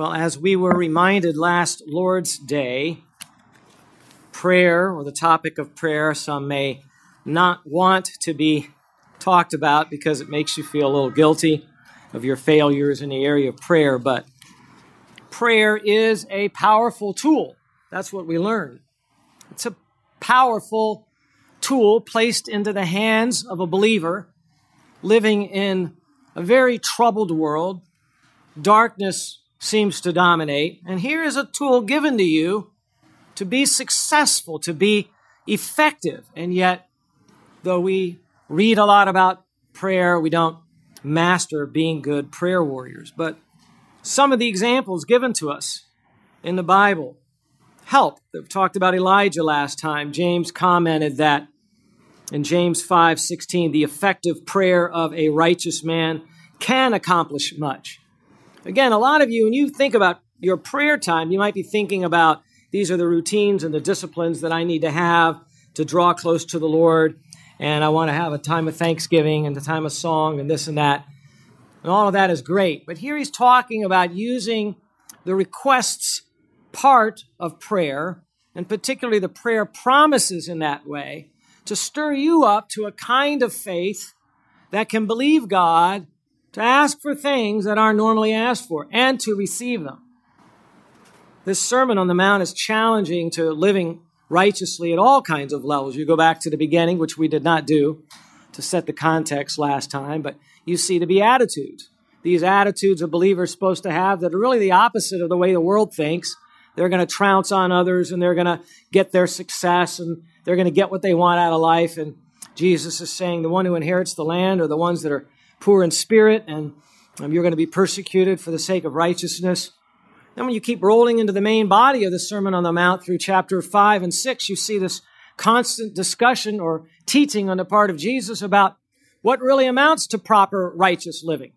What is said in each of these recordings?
Well, as we were reminded last Lord's Day, prayer, or the topic of prayer, some may not want to be talked about because it makes you feel a little guilty of your failures in the area of prayer, but prayer is a powerful tool. That's what we learn. It's a powerful tool placed into the hands of a believer living in a very troubled world. Darkness seems to dominate. And here is a tool given to you to be successful, to be effective. And yet, though we read a lot about prayer, we don't master being good prayer warriors. But some of the examples given to us in the Bible help. We've talked about Elijah last time. James commented that in James 5:16, the effective prayer of a righteous man can accomplish much. Again, a lot of you, when you think about your prayer time, you might be thinking about these are the routines and the disciplines that I need to have to draw close to the Lord. And I want to have a time of thanksgiving and a time of song and this and that. And all of that is great. But here he's talking about using the requests part of prayer, and particularly the prayer promises in that way, to stir you up to a kind of faith that can believe God to ask for things that aren't normally asked for and to receive them. This Sermon on the Mount is challenging to living righteously at all kinds of levels. You go back to the beginning, which we did not do to set the context last time, but you see the Beatitudes. These attitudes a believer is supposed to have that are really the opposite of the way the world thinks. They're going to trounce on others and they're going to get their success and they're going to get what they want out of life. And Jesus is saying the one who inherits the land are the ones that are poor in spirit, and um, you're going to be persecuted for the sake of righteousness. Then, when you keep rolling into the main body of the Sermon on the Mount through chapter 5 and 6, you see this constant discussion or teaching on the part of Jesus about what really amounts to proper righteous living.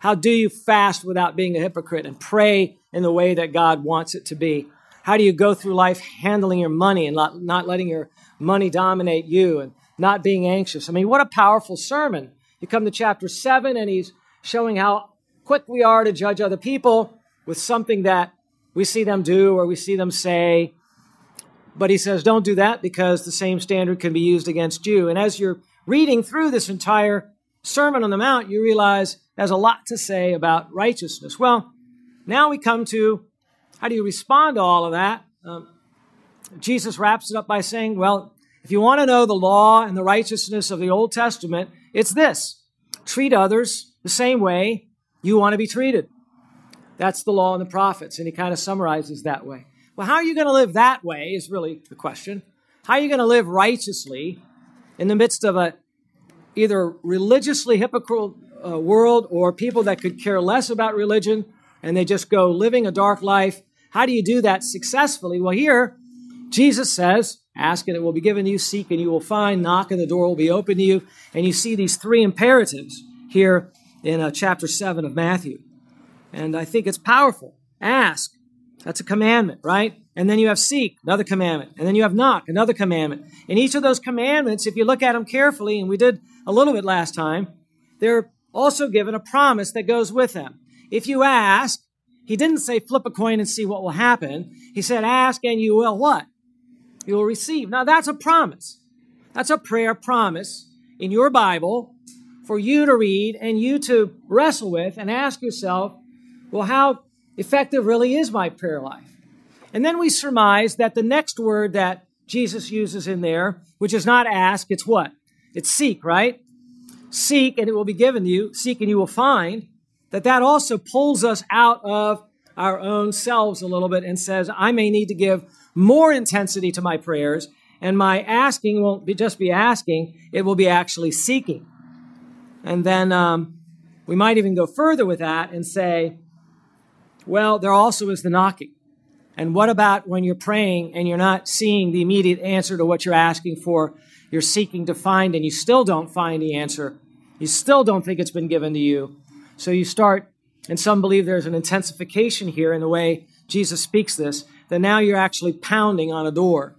How do you fast without being a hypocrite and pray in the way that God wants it to be? How do you go through life handling your money and not, not letting your money dominate you and not being anxious? I mean, what a powerful sermon you come to chapter 7, and he's showing how quick we are to judge other people with something that we see them do or we see them say. But he says, don't do that because the same standard can be used against you. And as you're reading through this entire Sermon on the Mount, you realize there's a lot to say about righteousness. Well, now we come to how do you respond to all of that? Um, Jesus wraps it up by saying, well, if you want to know the law and the righteousness of the Old Testament, it's this treat others the same way you want to be treated. That's the law and the prophets. And he kind of summarizes that way. Well, how are you going to live that way is really the question. How are you going to live righteously in the midst of a either religiously hypocritical uh, world or people that could care less about religion and they just go living a dark life? How do you do that successfully? Well, here, Jesus says, Ask and it will be given to you, seek and you will find, knock and the door will be open to you. And you see these three imperatives here in uh, chapter 7 of Matthew. And I think it's powerful. Ask, that's a commandment, right? And then you have seek, another commandment. And then you have knock, another commandment. And each of those commandments, if you look at them carefully, and we did a little bit last time, they're also given a promise that goes with them. If you ask, he didn't say flip a coin and see what will happen. He said, ask and you will what? You'll receive. Now, that's a promise. That's a prayer promise in your Bible for you to read and you to wrestle with and ask yourself, well, how effective really is my prayer life? And then we surmise that the next word that Jesus uses in there, which is not ask, it's what? It's seek, right? Seek and it will be given to you. Seek and you will find. That that also pulls us out of our own selves a little bit and says, I may need to give more intensity to my prayers, and my asking won't be just be asking, it will be actually seeking. And then um, we might even go further with that and say, well, there also is the knocking. And what about when you're praying and you're not seeing the immediate answer to what you're asking for? You're seeking to find and you still don't find the answer. You still don't think it's been given to you. So you start, and some believe there's an intensification here in the way Jesus speaks this that now you're actually pounding on a door.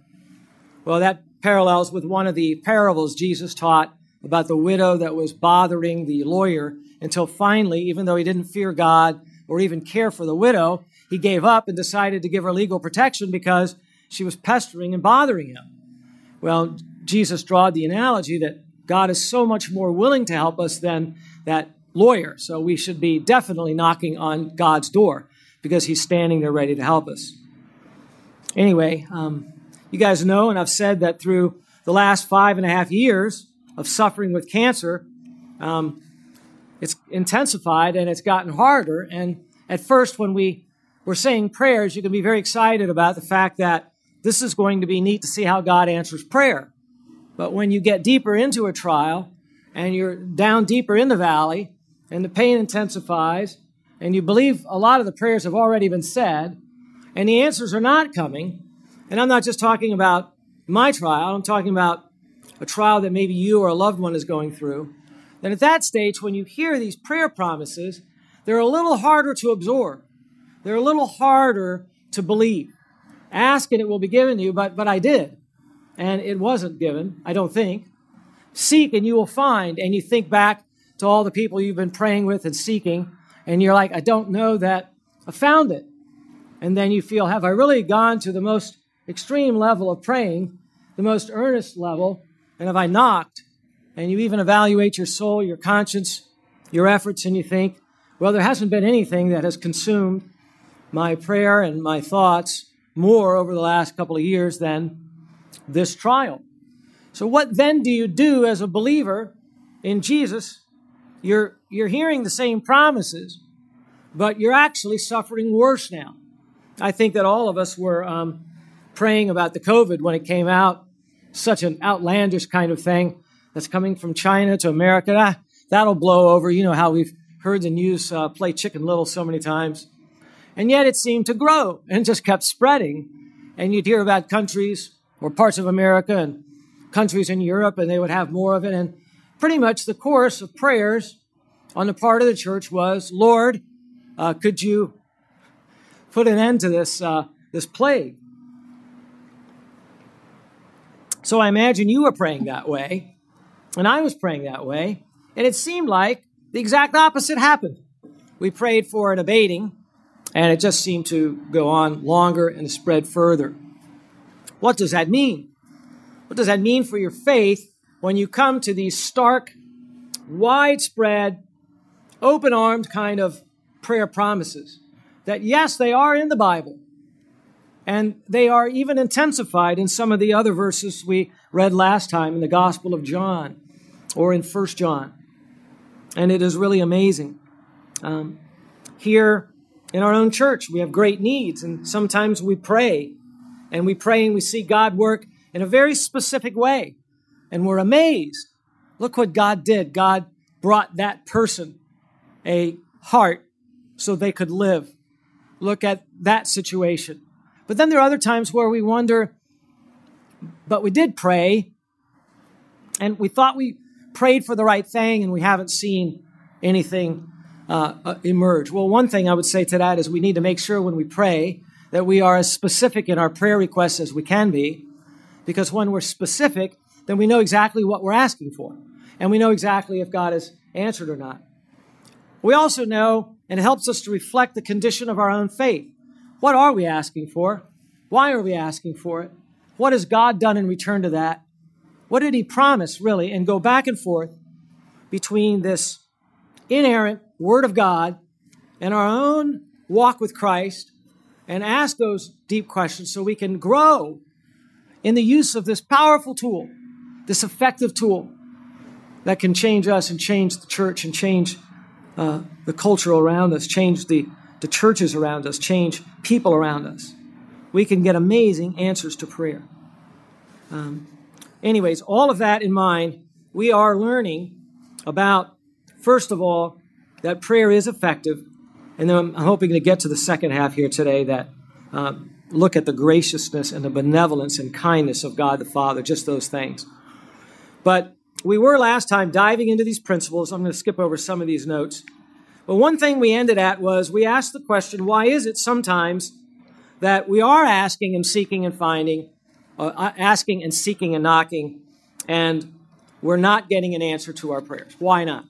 Well, that parallels with one of the parables Jesus taught about the widow that was bothering the lawyer until finally, even though he didn't fear God, or even care for the widow. He gave up and decided to give her legal protection because she was pestering and bothering him. Well, Jesus drawed the analogy that God is so much more willing to help us than that lawyer. So we should be definitely knocking on God's door because he's standing there ready to help us. Anyway, um, you guys know, and I've said that through the last five and a half years of suffering with cancer, um, it's intensified and it's gotten harder. And at first, when we were saying prayers, you can be very excited about the fact that this is going to be neat to see how God answers prayer. But when you get deeper into a trial and you're down deeper in the valley and the pain intensifies and you believe a lot of the prayers have already been said and the answers are not coming, and I'm not just talking about my trial, I'm talking about a trial that maybe you or a loved one is going through, then at that stage, when you hear these prayer promises, they're a little harder to absorb. They're a little harder to believe. Ask and it will be given to you, but, but I did. And it wasn't given, I don't think. Seek and you will find. And you think back to all the people you've been praying with and seeking, and you're like, I don't know that I found it. And then you feel, have I really gone to the most extreme level of praying, the most earnest level, and have I knocked? And you even evaluate your soul, your conscience, your efforts, and you think, well, there hasn't been anything that has consumed my prayer and my thoughts more over the last couple of years than this trial. So, what then do you do as a believer in Jesus? You're, you're hearing the same promises, but you're actually suffering worse now. I think that all of us were um, praying about the COVID when it came out, such an outlandish kind of thing that's coming from China to America. Ah, that'll blow over. You know how we've heard the news uh, play Chicken Little so many times. And yet it seemed to grow and just kept spreading. And you'd hear about countries or parts of America and countries in Europe, and they would have more of it. And pretty much the course of prayers on the part of the church was, Lord, uh, could you put an end to this, uh, this plague? So I imagine you were praying that way, and I was praying that way, and it seemed like the exact opposite happened. We prayed for an abating, and it just seemed to go on longer and spread further. What does that mean? What does that mean for your faith when you come to these stark, widespread, open armed kind of prayer promises? That yes, they are in the Bible, and they are even intensified in some of the other verses we read last time in the Gospel of John or in First John. And it is really amazing. Um, here, in our own church, we have great needs, and sometimes we pray, and we pray and we see God work in a very specific way, and we're amazed. Look what God did. God brought that person a heart so they could live. Look at that situation. But then there are other times where we wonder, but we did pray, and we thought we prayed for the right thing, and we haven't seen anything uh, uh, emerge? Well, one thing I would say to that is we need to make sure when we pray that we are as specific in our prayer requests as we can be, because when we're specific, then we know exactly what we're asking for, and we know exactly if God has answered or not. We also know, and helps us to reflect the condition of our own faith. What are we asking for? Why are we asking for it? What has God done in return to that? What did He promise, really? And go back and forth between this inerrant Word of God and our own walk with Christ and ask those deep questions so we can grow in the use of this powerful tool, this effective tool that can change us and change the church and change uh, the culture around us, change the, the churches around us, change people around us. We can get amazing answers to prayer. Um, anyways, all of that in mind, we are learning about, first of all, that prayer is effective. And then I'm hoping to get to the second half here today that um, look at the graciousness and the benevolence and kindness of God the Father, just those things. But we were last time diving into these principles. I'm going to skip over some of these notes. But one thing we ended at was we asked the question why is it sometimes that we are asking and seeking and finding, uh, asking and seeking and knocking, and we're not getting an answer to our prayers? Why not?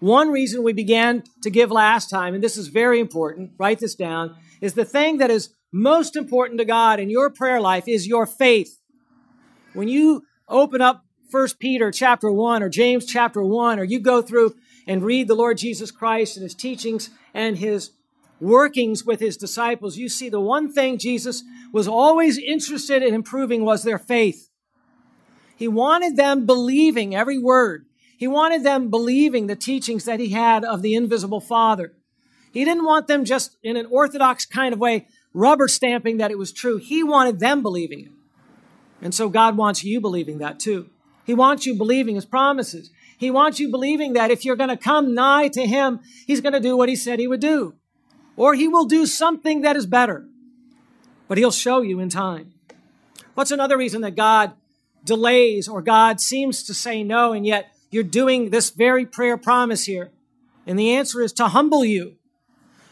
One reason we began to give last time, and this is very important, write this down, is the thing that is most important to God in your prayer life is your faith. When you open up 1 Peter chapter 1 or James chapter 1, or you go through and read the Lord Jesus Christ and his teachings and his workings with his disciples, you see the one thing Jesus was always interested in improving was their faith. He wanted them believing every word. He wanted them believing the teachings that he had of the invisible Father. He didn't want them just in an orthodox kind of way, rubber stamping that it was true. He wanted them believing it. And so God wants you believing that too. He wants you believing his promises. He wants you believing that if you're going to come nigh to him, he's going to do what he said he would do. Or he will do something that is better. But he'll show you in time. What's another reason that God delays or God seems to say no, and yet you're doing this very prayer promise here? And the answer is to humble you.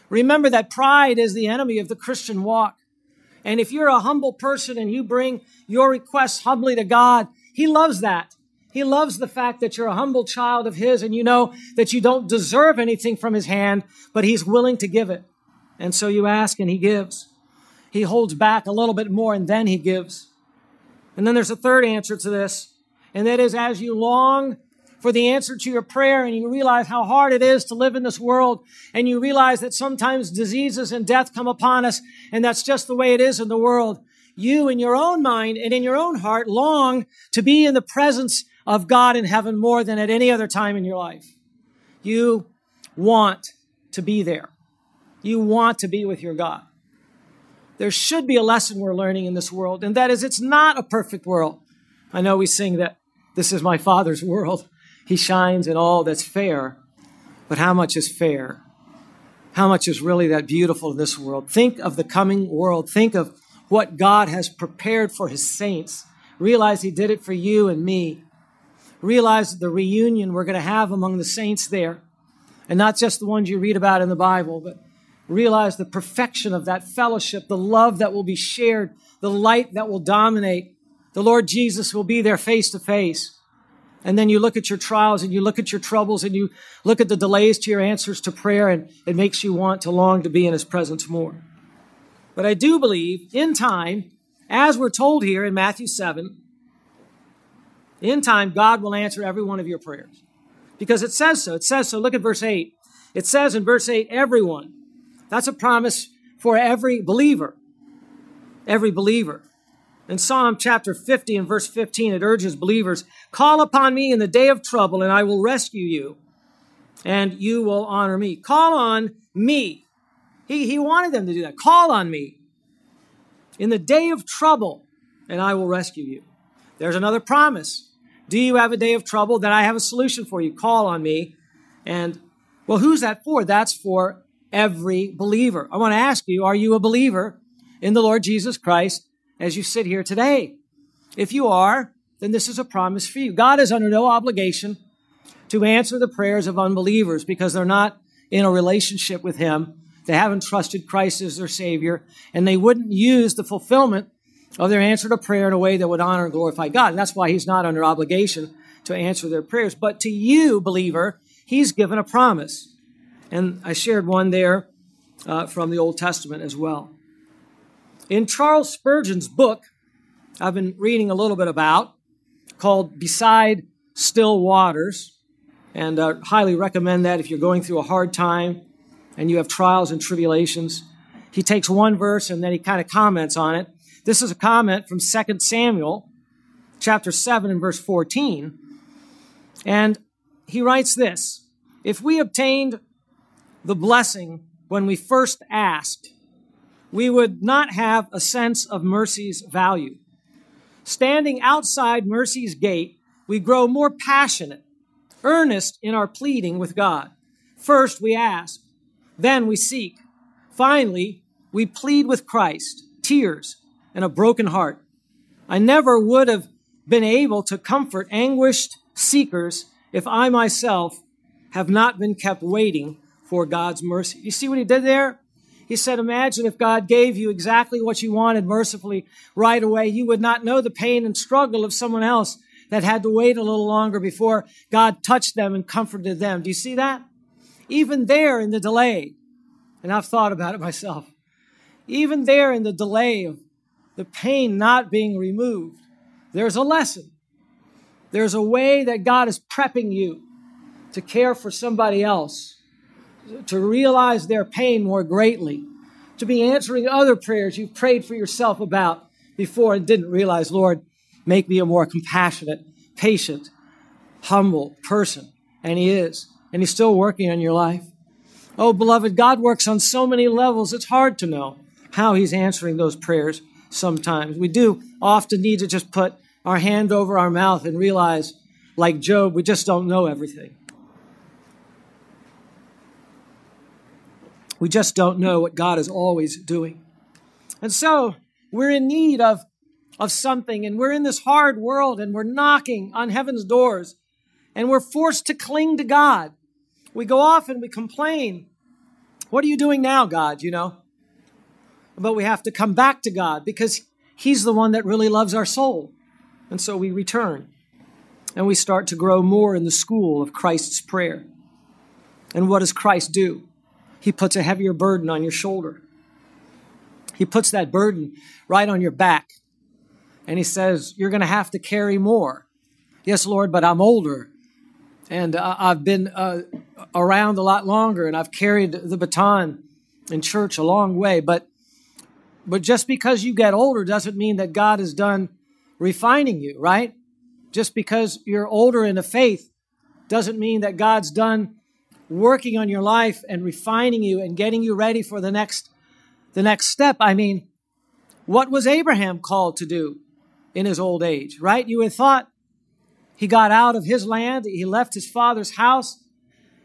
Remember that pride is the enemy of the Christian walk. And if you're a humble person and you bring your requests humbly to God, He loves that. He loves the fact that you're a humble child of His and you know that you don't deserve anything from His hand, but He's willing to give it. And so you ask and He gives. He holds back a little bit more and then He gives. And then there's a third answer to this, and that is as you long for the answer to your prayer and you realize how hard it is to live in this world and you realize that sometimes diseases and death come upon us and that's just the way it is in the world. You in your own mind and in your own heart long to be in the presence of God in heaven more than at any other time in your life. You want to be there. You want to be with your God there should be a lesson we're learning in this world, and that is it's not a perfect world. I know we sing that this is my Father's world. He shines in all that's fair, but how much is fair? How much is really that beautiful in this world? Think of the coming world. Think of what God has prepared for his saints. Realize he did it for you and me. Realize the reunion we're going to have among the saints there. And not just the ones you read about in the Bible, but realize the perfection of that fellowship, the love that will be shared, the light that will dominate. The Lord Jesus will be there face to face. And then you look at your trials and you look at your troubles and you look at the delays to your answers to prayer, and it makes you want to long to be in His presence more. But I do believe in time, as we're told here in Matthew 7, in time, God will answer every one of your prayers because it says so. It says so. Look at verse 8. It says in verse 8, everyone. That's a promise for every believer. Every believer. In Psalm chapter 50 and verse 15, it urges believers, call upon me in the day of trouble and I will rescue you and you will honor me. Call on me. He, he wanted them to do that. Call on me in the day of trouble and I will rescue you. There's another promise. Do you have a day of trouble? Then I have a solution for you. Call on me. And well, who's that for? That's for every believer. I want to ask you, are you a believer in the Lord Jesus Christ as you sit here today? If you are, then this is a promise for you. God is under no obligation to answer the prayers of unbelievers because they're not in a relationship with Him. They haven't trusted Christ as their Savior, and they wouldn't use the fulfillment of their answer to prayer in a way that would honor and glorify God. And that's why He's not under obligation to answer their prayers. But to you, believer, He's given a promise. And I shared one there uh, from the Old Testament as well. In Charles Spurgeon's book, I've been reading a little bit about, called Beside Still Waters, and uh, highly recommend that if you're going through a hard time and you have trials and tribulations. He takes one verse and then he kind of comments on it. This is a comment from 2 Samuel chapter 7 and verse 14. And he writes this If we obtained the blessing when we first asked, we would not have a sense of mercy's value. Standing outside mercy's gate, we grow more passionate, earnest in our pleading with God. First, we ask, then we seek. Finally, we plead with Christ, tears and a broken heart. I never would have been able to comfort anguished seekers if I myself have not been kept waiting for God's mercy. You see what he did there? He said, Imagine if God gave you exactly what you wanted mercifully right away. You would not know the pain and struggle of someone else that had to wait a little longer before God touched them and comforted them. Do you see that? Even there in the delay, and I've thought about it myself, even there in the delay of the pain not being removed, there's a lesson. There's a way that God is prepping you to care for somebody else, to realize their pain more greatly, to be answering other prayers you've prayed for yourself about before and didn't realize, Lord, make me a more compassionate, patient, humble person. And He is. And He's still working on your life. Oh, beloved, God works on so many levels, it's hard to know how He's answering those prayers sometimes. We do often need to just put our hand over our mouth and realize, like Job, we just don't know everything. We just don't know what God is always doing. And so we're in need of, of something, and we're in this hard world, and we're knocking on heaven's doors, and we're forced to cling to God. We go off and we complain. What are you doing now, God? You know? But we have to come back to God because He's the one that really loves our soul. And so we return and we start to grow more in the school of Christ's prayer. And what does Christ do? He puts a heavier burden on your shoulder. He puts that burden right on your back. And he says, You're going to have to carry more. Yes, Lord, but I'm older. And uh, I've been uh, around a lot longer and I've carried the baton in church a long way. But, but just because you get older doesn't mean that God is done refining you, right? Just because you're older in the faith doesn't mean that God's done working on your life and refining you and getting you ready for the next the next step. I mean, what was Abraham called to do in his old age, right? You would have thought he got out of his land, he left his father's house,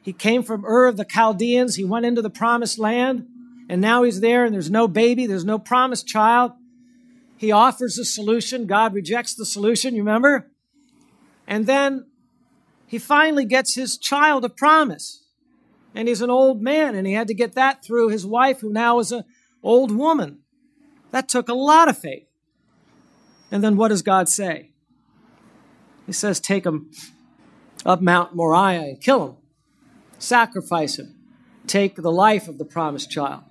he came from Ur of the Chaldeans, he went into the promised land, and now he's there and there's no baby, there's no promised child. He offers a solution, God rejects the solution, you remember? And then he finally gets his child of promise and he's an old man, and he had to get that through his wife, who now is an old woman. That took a lot of faith. And then what does God say? He says, Take him up Mount Moriah and kill him, sacrifice him, take the life of the promised child.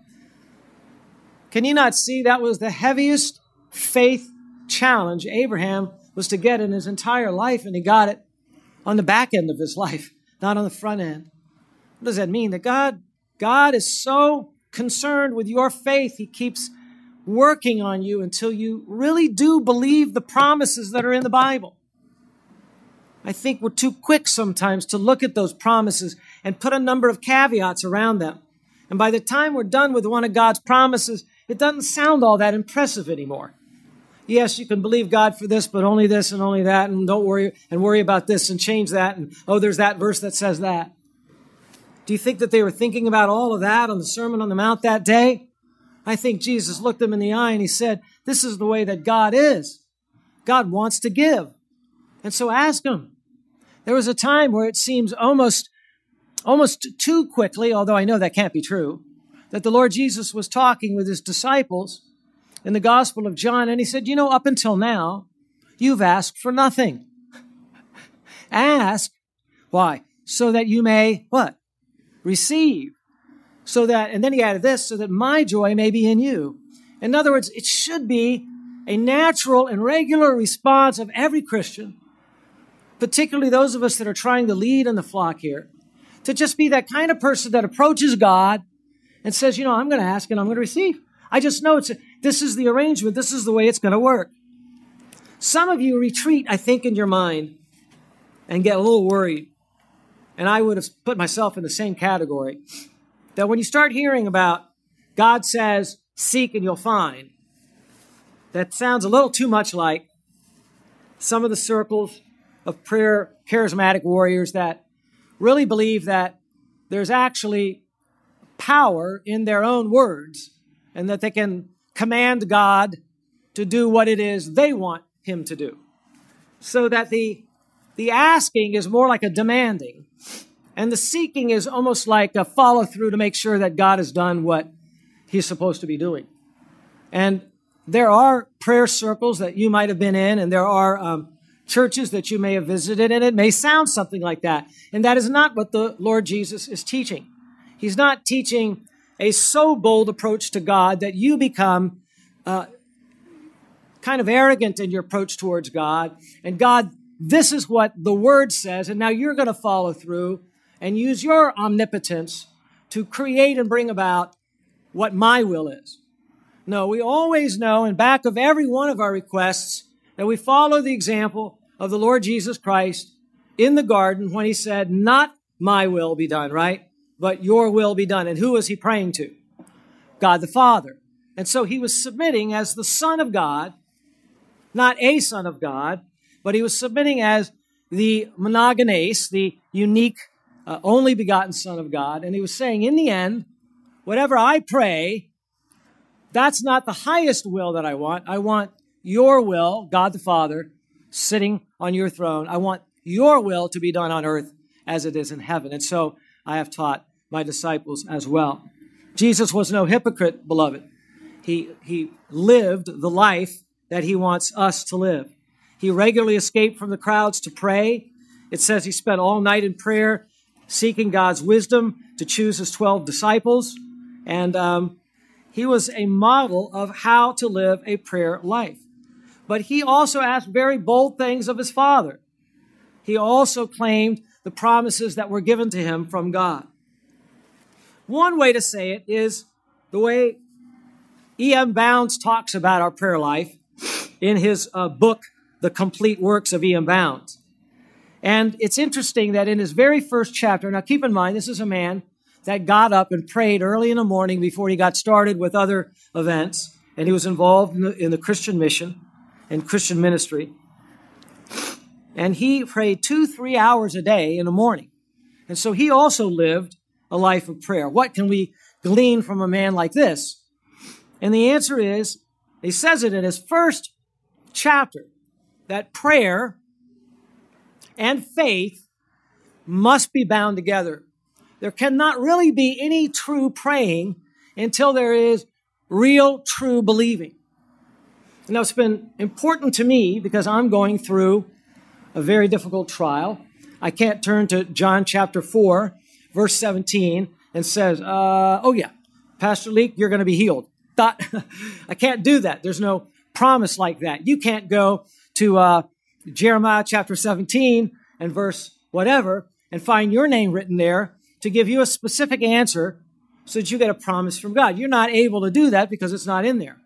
Can you not see that was the heaviest faith challenge Abraham was to get in his entire life, and he got it on the back end of his life, not on the front end? What does that mean? That God, God is so concerned with your faith, He keeps working on you until you really do believe the promises that are in the Bible. I think we're too quick sometimes to look at those promises and put a number of caveats around them. And by the time we're done with one of God's promises, it doesn't sound all that impressive anymore. Yes, you can believe God for this, but only this and only that, and don't worry and worry about this and change that, and oh, there's that verse that says that. Do you think that they were thinking about all of that on the Sermon on the Mount that day? I think Jesus looked them in the eye and he said, This is the way that God is. God wants to give. And so ask him. There was a time where it seems almost, almost too quickly, although I know that can't be true, that the Lord Jesus was talking with his disciples in the Gospel of John, and he said, You know, up until now, you've asked for nothing. Ask. Why? So that you may, what? receive. So that, and then he added this, so that my joy may be in you. In other words, it should be a natural and regular response of every Christian, particularly those of us that are trying to lead in the flock here, to just be that kind of person that approaches God and says, you know, I'm going to ask and I'm going to receive. I just know it's a, this is the arrangement. This is the way it's going to work. Some of you retreat, I think, in your mind and get a little worried and I would have put myself in the same category, that when you start hearing about God says, seek and you'll find, that sounds a little too much like some of the circles of prayer charismatic warriors that really believe that there's actually power in their own words and that they can command God to do what it is they want him to do. So that the the asking is more like a demanding. And the seeking is almost like a follow through to make sure that God has done what he's supposed to be doing. And there are prayer circles that you might have been in, and there are um, churches that you may have visited, and it may sound something like that. And that is not what the Lord Jesus is teaching. He's not teaching a so bold approach to God that you become uh, kind of arrogant in your approach towards God. And God, this is what the Word says, and now you're going to follow through and use your omnipotence to create and bring about what my will is. No, we always know in back of every one of our requests that we follow the example of the Lord Jesus Christ in the garden when he said, Not my will be done, right? But your will be done. And who was he praying to? God the Father. And so he was submitting as the Son of God, not a Son of God, but he was submitting as the monogenes, the unique, uh, only begotten Son of God. And he was saying, in the end, whatever I pray, that's not the highest will that I want. I want your will, God the Father, sitting on your throne. I want your will to be done on earth as it is in heaven. And so I have taught my disciples as well. Jesus was no hypocrite, beloved. He, he lived the life that he wants us to live. He regularly escaped from the crowds to pray. It says he spent all night in prayer, seeking God's wisdom to choose his 12 disciples. And um, he was a model of how to live a prayer life but he also asked very bold things of his father. He also claimed the promises that were given to him from God. One way to say it is the way E.M. Bounds talks about our prayer life in his uh, book, The Complete Works of E.M. Bounds. And it's interesting that in his very first chapter, now keep in mind, this is a man that got up and prayed early in the morning before he got started with other events, and he was involved in the, in the Christian mission and Christian ministry. And he prayed two, three hours a day in the morning. And so he also lived a life of prayer. What can we glean from a man like this? And the answer is, he says it in his first chapter, that prayer and faith must be bound together. There cannot really be any true praying until there is real, true believing. Now, it's been important to me because I'm going through a very difficult trial. I can't turn to John chapter 4, verse 17, and says, uh, Oh, yeah, Pastor Leek, you're going to be healed. Thought, I can't do that. There's no promise like that. You can't go to uh, Jeremiah chapter 17 and verse whatever and find your name written there to give you a specific answer so that you get a promise from God. You're not able to do that because it's not in there.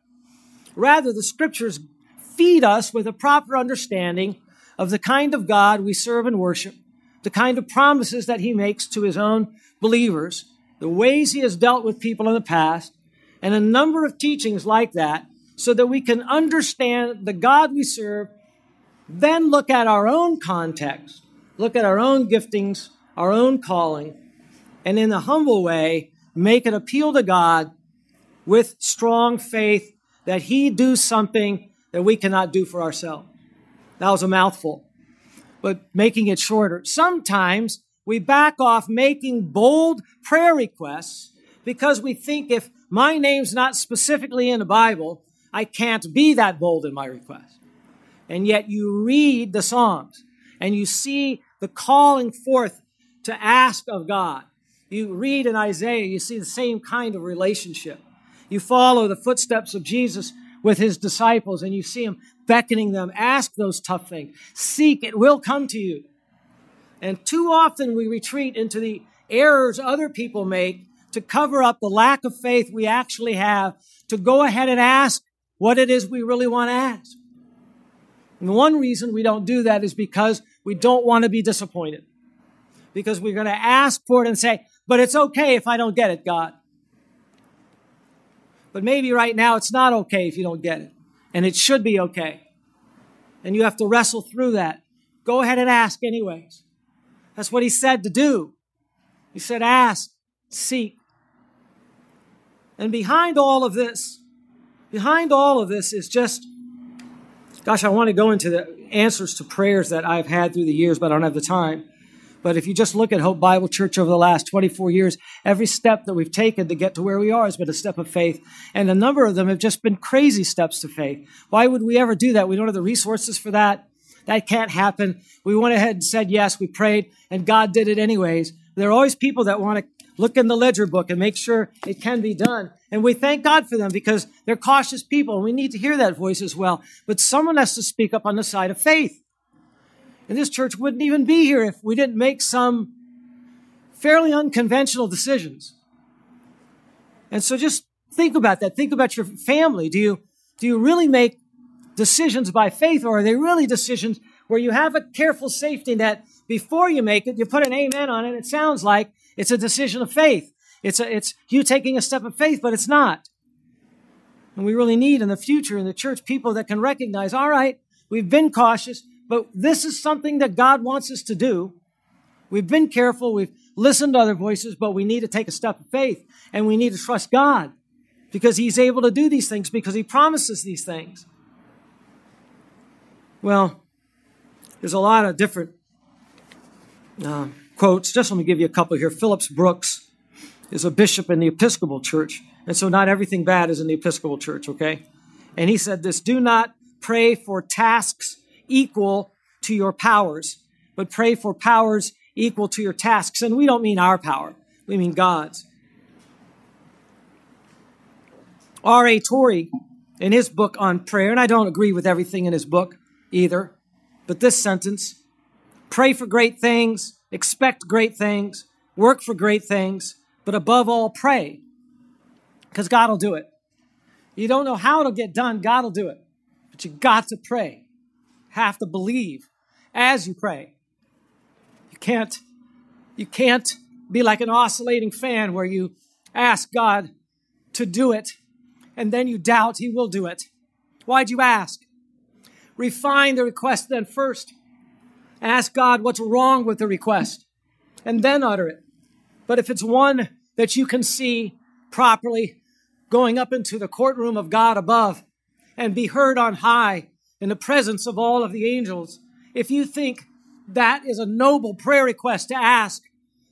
Rather, the scriptures feed us with a proper understanding of the kind of God we serve and worship, the kind of promises that he makes to his own believers, the ways he has dealt with people in the past, and a number of teachings like that so that we can understand the God we serve, then look at our own context, look at our own giftings, our own calling, and in a humble way, make an appeal to God with strong faith that he do something that we cannot do for ourselves. That was a mouthful, but making it shorter. Sometimes we back off making bold prayer requests because we think if my name's not specifically in the Bible, I can't be that bold in my request. And yet you read the Psalms and you see the calling forth to ask of God. You read in Isaiah, you see the same kind of relationship. You follow the footsteps of Jesus with his disciples and you see him beckoning them. Ask those tough things. Seek, it will come to you. And too often we retreat into the errors other people make to cover up the lack of faith we actually have to go ahead and ask what it is we really want to ask. And one reason we don't do that is because we don't want to be disappointed. Because we're going to ask for it and say, but it's okay if I don't get it, God. But maybe right now it's not okay if you don't get it. And it should be okay. And you have to wrestle through that. Go ahead and ask anyways. That's what he said to do. He said, ask, seek. And behind all of this, behind all of this is just, gosh, I want to go into the answers to prayers that I've had through the years, but I don't have the time. But if you just look at Hope Bible Church over the last 24 years, every step that we've taken to get to where we are has been a step of faith. And a number of them have just been crazy steps to faith. Why would we ever do that? We don't have the resources for that. that can't happen. We went ahead and said yes, we prayed, and God did it anyways. There are always people that want to look in the ledger book and make sure it can be done. And we thank God for them because they're cautious people. And we need to hear that voice as well. But someone has to speak up on the side of faith. And this church wouldn't even be here if we didn't make some fairly unconventional decisions. And so just think about that. Think about your family. Do you, do you really make decisions by faith or are they really decisions where you have a careful safety net before you make it? You put an amen on it. It sounds like it's a decision of faith. It's, a, it's you taking a step of faith, but it's not. And we really need in the future in the church people that can recognize, all right, we've been cautious, but this is something that God wants us to do. We've been careful. We've listened to other voices, but we need to take a step of faith and we need to trust God because He's able to do these things because He promises these things. Well, there's a lot of different uh, quotes. Just let me give you a couple here. Phillips Brooks is a bishop in the Episcopal Church. And so not everything bad is in the Episcopal Church, okay? And he said this do not pray for tasks equal to your powers, but pray for powers equal to your tasks. And we don't mean our power, we mean God's. R.A. Torrey, in his book on prayer, and I don't agree with everything in his book either, but this sentence pray for great things, expect great things, work for great things, but above all, pray because God will do it. You don't know how it'll get done, God will do it. But you got to pray. Have to believe as you pray. You can't you can't be like an oscillating fan where you ask God to do it and then you doubt he will do it. Why'd you ask? Refine the request then first. Ask God what's wrong with the request and then utter it. But if it's one that you can see properly going up into the courtroom of God above and be heard on high in the presence of all of the angels, if you think that is a noble prayer request to ask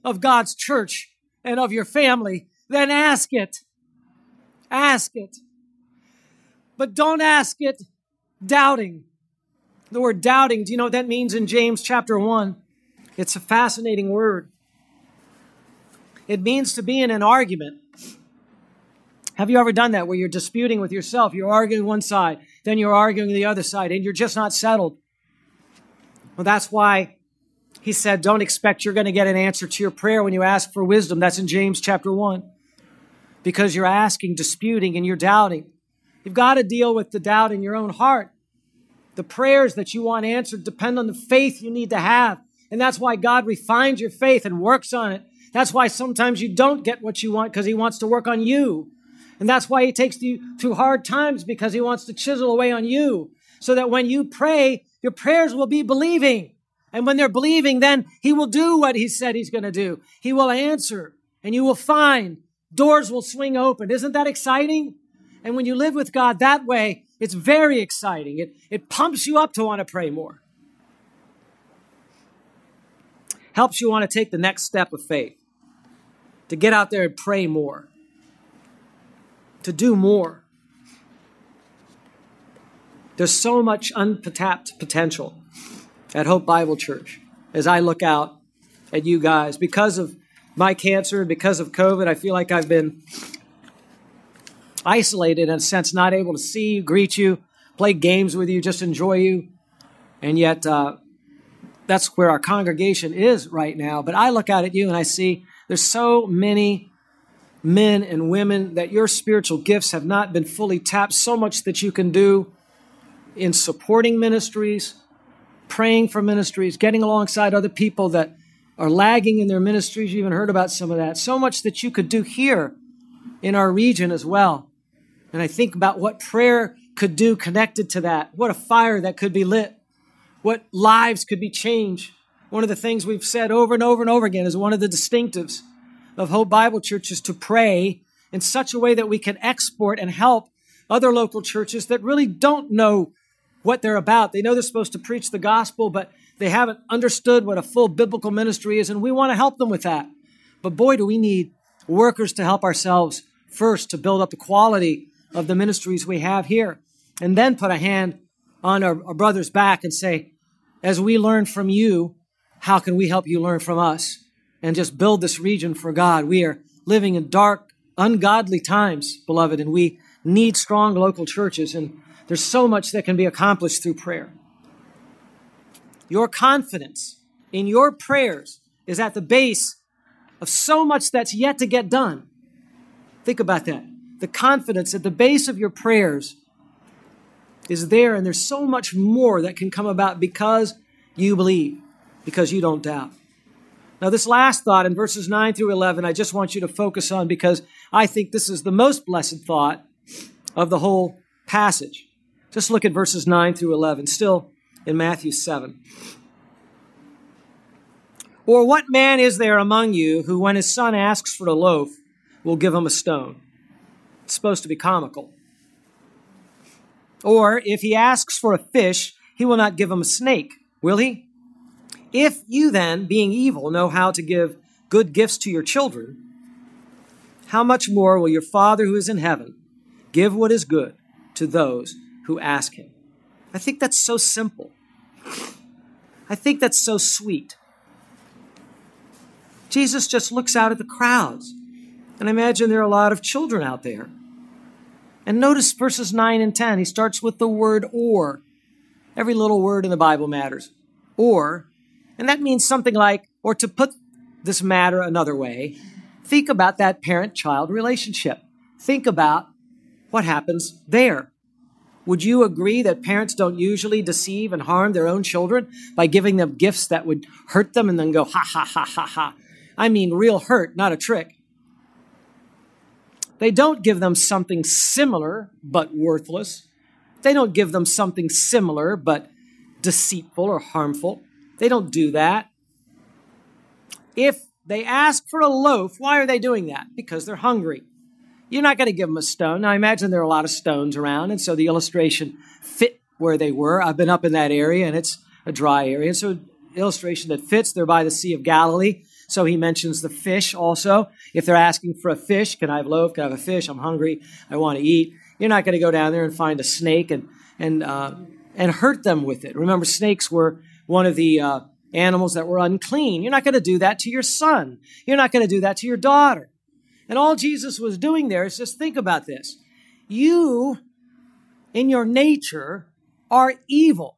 of God's church and of your family, then ask it. Ask it. But don't ask it doubting. The word doubting, do you know what that means in James chapter 1? It's a fascinating word. It means to be in an argument. Have you ever done that where you're disputing with yourself? You're arguing one side, then you're arguing the other side, and you're just not settled. Well, that's why he said, don't expect you're going to get an answer to your prayer when you ask for wisdom. That's in James chapter 1. Because you're asking, disputing, and you're doubting. You've got to deal with the doubt in your own heart. The prayers that you want answered depend on the faith you need to have. And that's why God refines your faith and works on it. That's why sometimes you don't get what you want because He wants to work on you. And that's why He takes you through hard times because He wants to chisel away on you so that when you pray, your prayers will be believing. And when they're believing, then He will do what He said He's going to do. He will answer and you will find doors will swing open. Isn't that exciting? And when you live with God that way, it's very exciting. It, it pumps you up to want to pray more. Helps you want to take the next step of faith, to get out there and pray more, to do more. There's so much untapped potential at Hope Bible Church as I look out at you guys. Because of my cancer, and because of COVID, I feel like I've been isolated in a sense, not able to see you, greet you, play games with you, just enjoy you. And yet, uh, that's where our congregation is right now. But I look out at you and I see there's so many men and women that your spiritual gifts have not been fully tapped, so much that you can do in supporting ministries, praying for ministries, getting alongside other people that are lagging in their ministries. You even heard about some of that. So much that you could do here in our region as well. And I think about what prayer could do connected to that. What a fire that could be lit. What lives could be changed. One of the things we've said over and over and over again is one of the distinctives of Hope Bible Church is to pray in such a way that we can export and help other local churches that really don't know what they're about. They know they're supposed to preach the gospel, but they haven't understood what a full biblical ministry is, and we want to help them with that. But boy, do we need workers to help ourselves first to build up the quality of the ministries we have here, and then put a hand on our, our brother's back and say, as we learn from you, how can we help you learn from us and just build this region for God? We are living in dark, ungodly times, beloved, and we need strong local churches, and there's so much that can be accomplished through prayer. Your confidence in your prayers is at the base of so much that's yet to get done. Think about that. The confidence at the base of your prayers is there, and there's so much more that can come about because you believe, because you don't doubt. Now, this last thought in verses 9 through 11, I just want you to focus on because I think this is the most blessed thought of the whole passage. Just look at verses 9 through 11, still in Matthew 7. Or what man is there among you who, when his son asks for a loaf, will give him a stone? It's supposed to be comical. Or if he asks for a fish, he will not give him a snake, will he? If you then, being evil, know how to give good gifts to your children, how much more will your Father who is in heaven give what is good to those who ask him? I think that's so simple. I think that's so sweet. Jesus just looks out at the crowds. And I imagine there are a lot of children out there. And notice verses 9 and 10. He starts with the word or. Every little word in the Bible matters. Or. And that means something like, or to put this matter another way, think about that parent child relationship. Think about what happens there. Would you agree that parents don't usually deceive and harm their own children by giving them gifts that would hurt them and then go, ha, ha, ha, ha, ha? I mean, real hurt, not a trick. They don't give them something similar but worthless. They don't give them something similar but deceitful or harmful. They don't do that. If they ask for a loaf, why are they doing that? Because they're hungry. You're not going to give them a stone. Now, I imagine there are a lot of stones around, and so the illustration fit where they were. I've been up in that area, and it's a dry area. So, illustration that fits. They're by the Sea of Galilee. So he mentions the fish also. If they're asking for a fish, can I have a loaf? Can I have a fish? I'm hungry. I want to eat. You're not going to go down there and find a snake and and uh, and hurt them with it. Remember, snakes were one of the uh, animals that were unclean. You're not going to do that to your son. You're not going to do that to your daughter. And all Jesus was doing there is just think about this. You, in your nature, are evil.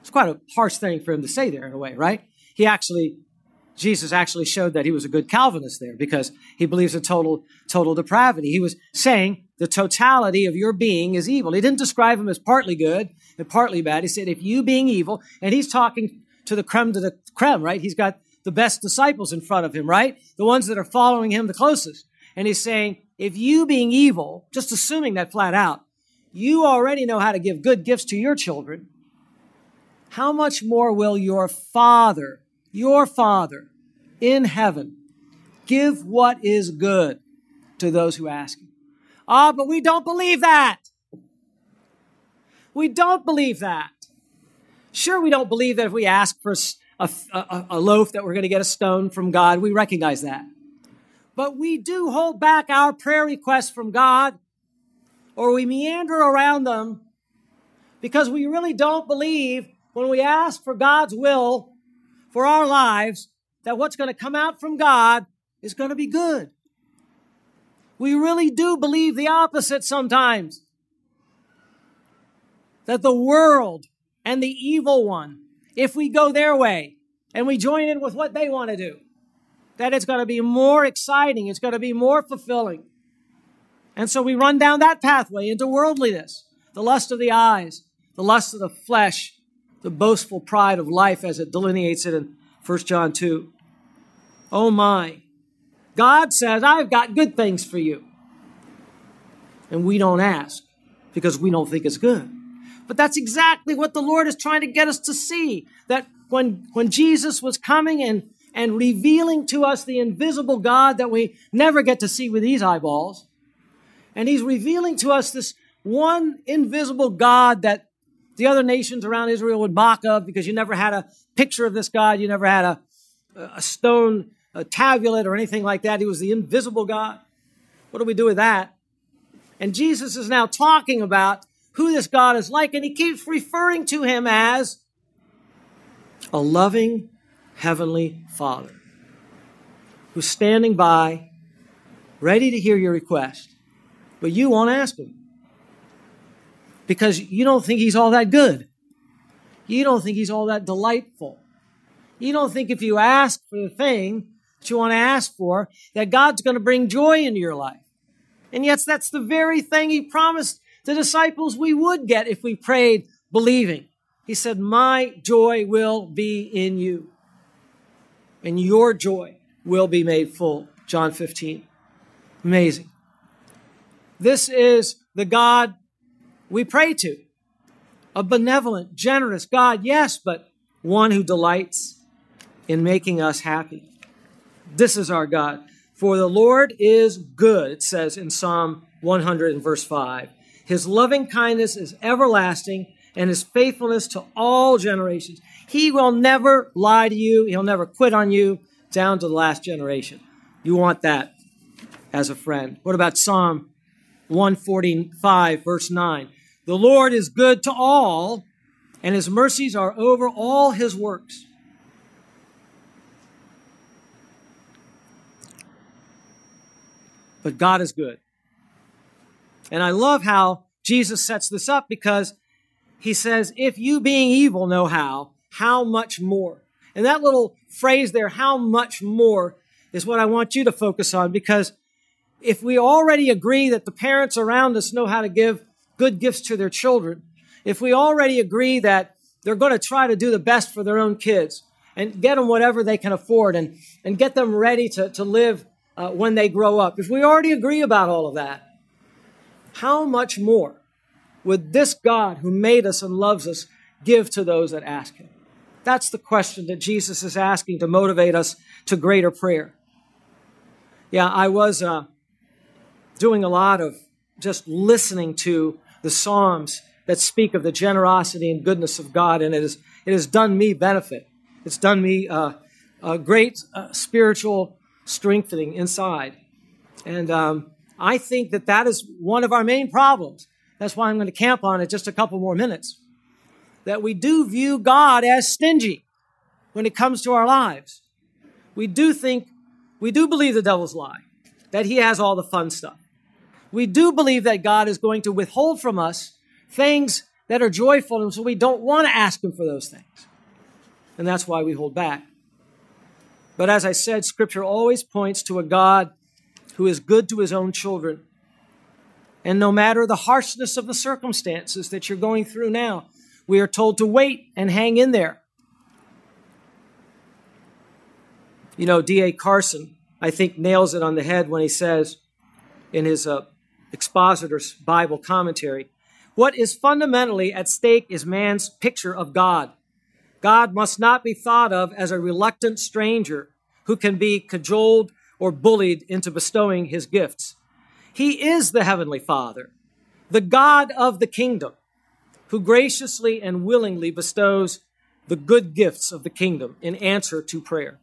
It's quite a harsh thing for him to say there in a way, right? He actually Jesus actually showed that he was a good Calvinist there because he believes in total, total depravity. He was saying the totality of your being is evil. He didn't describe him as partly good and partly bad. He said, if you being evil, and he's talking to the creme to the creme, right? He's got the best disciples in front of him, right? The ones that are following him the closest. And he's saying, if you being evil, just assuming that flat out, you already know how to give good gifts to your children, how much more will your Father your Father in heaven give what is good to those who ask Him. Ah, but we don't believe that. We don't believe that. Sure, we don't believe that if we ask for a, a, a loaf that we're going to get a stone from God. We recognize that. But we do hold back our prayer requests from God or we meander around them because we really don't believe when we ask for God's will for our lives that what's going to come out from God is going to be good. We really do believe the opposite sometimes. That the world and the evil one, if we go their way and we join in with what they want to do, that it's going to be more exciting, it's going to be more fulfilling. And so we run down that pathway into worldliness, the lust of the eyes, the lust of the flesh, the boastful pride of life as it delineates it in 1 John 2. Oh my. God says, I've got good things for you. And we don't ask because we don't think it's good. But that's exactly what the Lord is trying to get us to see. That when, when Jesus was coming and, and revealing to us the invisible God that we never get to see with these eyeballs, and He's revealing to us this one invisible God that the other nations around Israel would mock of because you never had a picture of this God. You never had a, a stone a tablet or anything like that. He was the invisible God. What do we do with that? And Jesus is now talking about who this God is like, and he keeps referring to him as a loving heavenly Father who's standing by, ready to hear your request, but you won't ask him because you don't think he's all that good. You don't think he's all that delightful. You don't think if you ask for the thing you want to ask for, that God's going to bring joy into your life. And yet, that's the very thing he promised the disciples we would get if we prayed believing. He said, My joy will be in you, and your joy will be made full. John 15. Amazing. This is the God we pray to. A benevolent, generous God, yes, but one who delights in making us happy. This is our God. For the Lord is good, it says in Psalm 100 and verse 5. His loving kindness is everlasting and his faithfulness to all generations. He will never lie to you. He'll never quit on you down to the last generation. You want that as a friend. What about Psalm 145, verse 9? The Lord is good to all, and his mercies are over all his works. But God is good. And I love how Jesus sets this up because he says, If you being evil know how, how much more? And that little phrase there, how much more, is what I want you to focus on because if we already agree that the parents around us know how to give good gifts to their children, if we already agree that they're going to try to do the best for their own kids and get them whatever they can afford and, and get them ready to, to live uh, when they grow up, if we already agree about all of that, how much more would this God who made us and loves us give to those that ask him? That's the question that Jesus is asking to motivate us to greater prayer. Yeah, I was uh, doing a lot of just listening to the Psalms that speak of the generosity and goodness of God, and it, is, it has done me benefit. It's done me uh, a great uh, spiritual strengthening inside. And um, I think that that is one of our main problems. That's why I'm going to camp on it just a couple more minutes. That we do view God as stingy when it comes to our lives. We do think, we do believe the devil's lie, that he has all the fun stuff we do believe that God is going to withhold from us things that are joyful, and so we don't want to ask Him for those things. And that's why we hold back. But as I said, Scripture always points to a God who is good to His own children. And no matter the harshness of the circumstances that you're going through now, we are told to wait and hang in there. You know, D.A. Carson, I think, nails it on the head when he says in his uh, Expositor's Bible commentary. What is fundamentally at stake is man's picture of God. God must not be thought of as a reluctant stranger who can be cajoled or bullied into bestowing his gifts. He is the Heavenly Father, the God of the kingdom, who graciously and willingly bestows the good gifts of the kingdom in answer to prayer.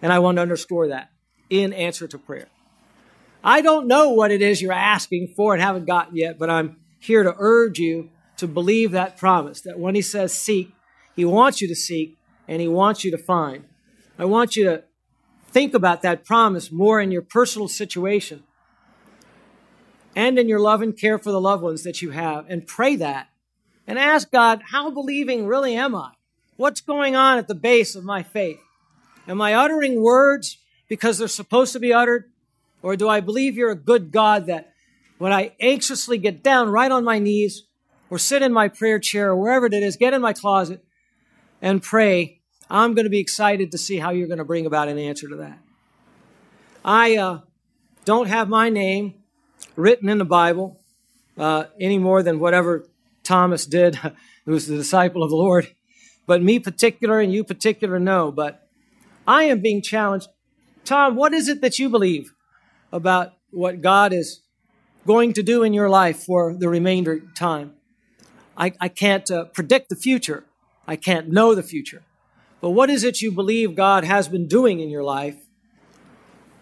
And I want to underscore that in answer to prayer. I don't know what it is you're asking for and haven't gotten yet, but I'm here to urge you to believe that promise that when He says seek, He wants you to seek and He wants you to find. I want you to think about that promise more in your personal situation and in your love and care for the loved ones that you have and pray that and ask God, how believing really am I? What's going on at the base of my faith? Am I uttering words because they're supposed to be uttered? Or do I believe you're a good God that when I anxiously get down right on my knees or sit in my prayer chair or wherever it is, get in my closet and pray, I'm going to be excited to see how you're going to bring about an answer to that. I uh, don't have my name written in the Bible uh, any more than whatever Thomas did, who was the disciple of the Lord. But me particular and you particular know. But I am being challenged. Tom, what is it that you believe? about what God is going to do in your life for the remainder time. I, I can't uh, predict the future. I can't know the future. But what is it you believe God has been doing in your life?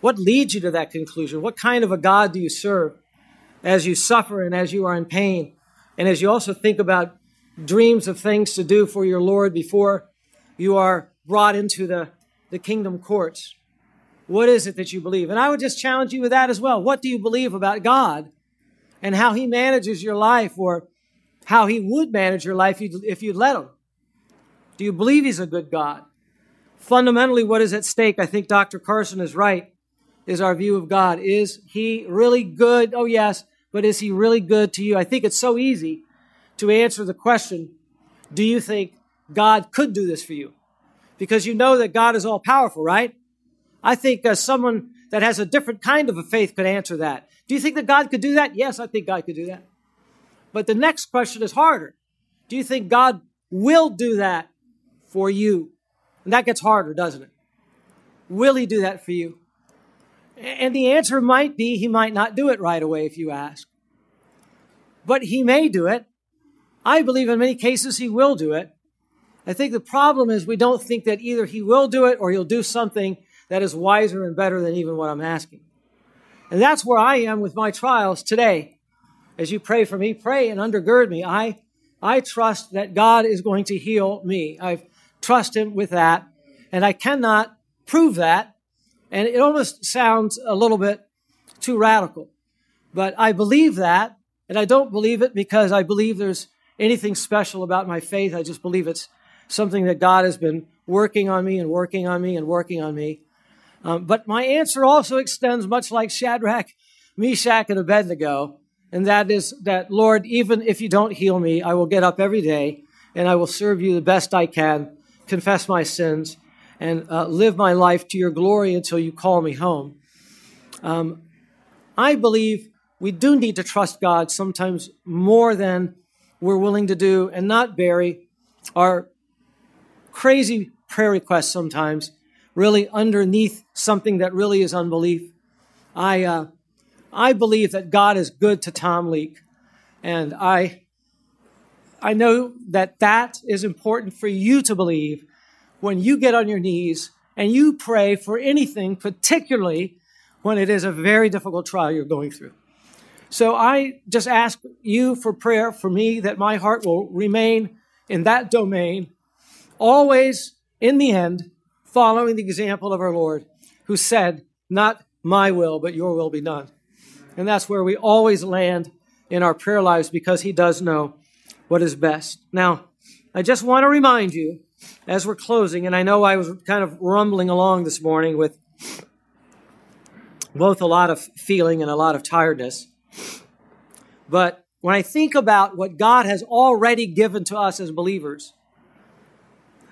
What leads you to that conclusion? What kind of a God do you serve as you suffer and as you are in pain? And as you also think about dreams of things to do for your Lord before you are brought into the, the kingdom courts. What is it that you believe? And I would just challenge you with that as well. What do you believe about God and how He manages your life or how He would manage your life if you'd let Him? Do you believe He's a good God? Fundamentally, what is at stake, I think Dr. Carson is right, is our view of God. Is He really good? Oh, yes, but is He really good to you? I think it's so easy to answer the question Do you think God could do this for you? Because you know that God is all powerful, right? I think uh, someone that has a different kind of a faith could answer that. Do you think that God could do that? Yes, I think God could do that. But the next question is harder. Do you think God will do that for you? And that gets harder, doesn't it? Will he do that for you? And the answer might be he might not do it right away if you ask. But he may do it. I believe in many cases he will do it. I think the problem is we don't think that either he will do it or he'll do something that is wiser and better than even what I'm asking. And that's where I am with my trials today. As you pray for me, pray and undergird me. I, I trust that God is going to heal me. I trust Him with that. And I cannot prove that. And it almost sounds a little bit too radical. But I believe that. And I don't believe it because I believe there's anything special about my faith. I just believe it's something that God has been working on me and working on me and working on me. Um, but my answer also extends much like Shadrach, Meshach, and Abednego, and that is that, Lord, even if you don't heal me, I will get up every day and I will serve you the best I can, confess my sins, and uh, live my life to your glory until you call me home. Um, I believe we do need to trust God sometimes more than we're willing to do and not bury our crazy prayer requests sometimes really underneath something that really is unbelief. I, uh, I believe that God is good to Tom Leake. And I, I know that that is important for you to believe when you get on your knees and you pray for anything, particularly when it is a very difficult trial you're going through. So I just ask you for prayer for me that my heart will remain in that domain, always in the end, following the example of our Lord, who said, Not my will, but your will be done. And that's where we always land in our prayer lives because He does know what is best. Now, I just want to remind you as we're closing, and I know I was kind of rumbling along this morning with both a lot of feeling and a lot of tiredness. But when I think about what God has already given to us as believers,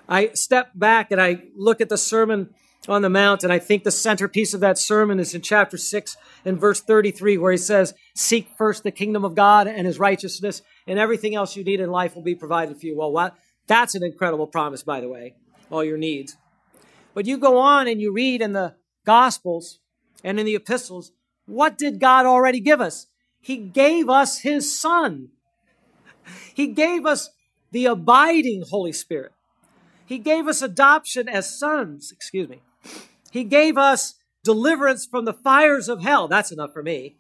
I step back and I look at the Sermon on the Mount, and I think the centerpiece of that sermon is in chapter 6 and verse 33, where he says, Seek first the kingdom of God and his righteousness, and everything else you need in life will be provided for you. Well, what? That's an incredible promise, by the way, all your needs. But you go on and you read in the Gospels and in the epistles, what did God already give us? He gave us his Son. He gave us the abiding Holy Spirit. He gave us adoption as sons, excuse me. He gave us deliverance from the fires of hell. That's enough for me.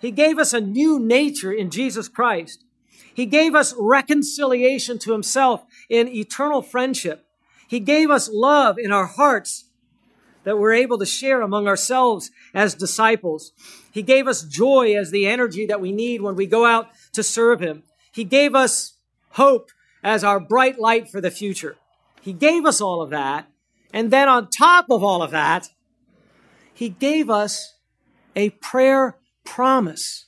He gave us a new nature in Jesus Christ. He gave us reconciliation to himself in eternal friendship. He gave us love in our hearts that we're able to share among ourselves as disciples. He gave us joy as the energy that we need when we go out to serve him. He gave us hope as our bright light for the future. He gave us all of that. And then on top of all of that, he gave us a prayer promise,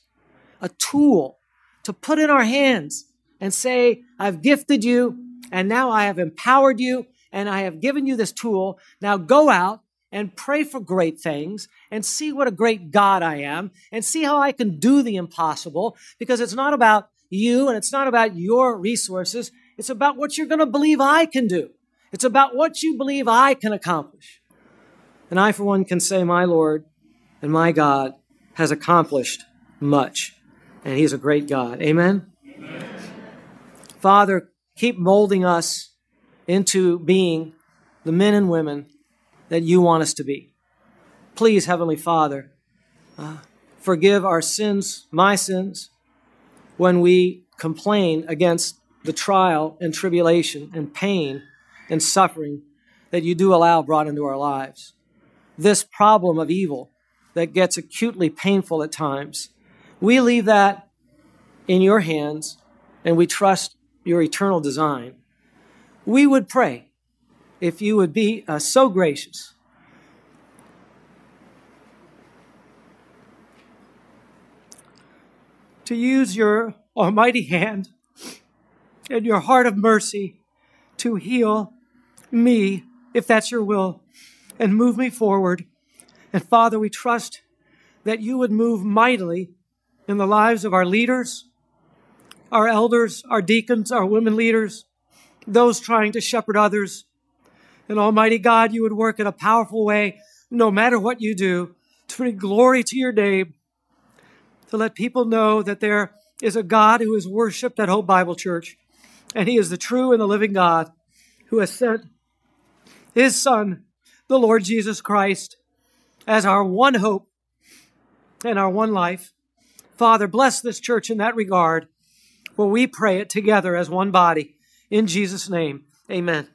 a tool to put in our hands and say, I've gifted you and now I have empowered you and I have given you this tool. Now go out and pray for great things and see what a great God I am and see how I can do the impossible because it's not about you and it's not about your resources. It's about what you're going to believe I can do. It's about what you believe I can accomplish. And I, for one, can say, My Lord and my God has accomplished much. And He's a great God. Amen? Amen. Father, keep molding us into being the men and women that you want us to be. Please, Heavenly Father, uh, forgive our sins, my sins, when we complain against the trial and tribulation and pain and suffering that you do allow brought into our lives. This problem of evil that gets acutely painful at times, we leave that in your hands and we trust your eternal design. We would pray if you would be uh, so gracious to use your almighty hand and your heart of mercy to heal me, if that's your will, and move me forward. And Father, we trust that you would move mightily in the lives of our leaders, our elders, our deacons, our women leaders, those trying to shepherd others. And Almighty God, you would work in a powerful way, no matter what you do, to bring glory to your name, to let people know that there is a God who is worshiped at Hope Bible Church, and He is the true and the living God who has sent His Son, the Lord Jesus Christ, as our one hope and our one life. Father, bless this church in that regard, for we pray it together as one body. In Jesus' name, amen.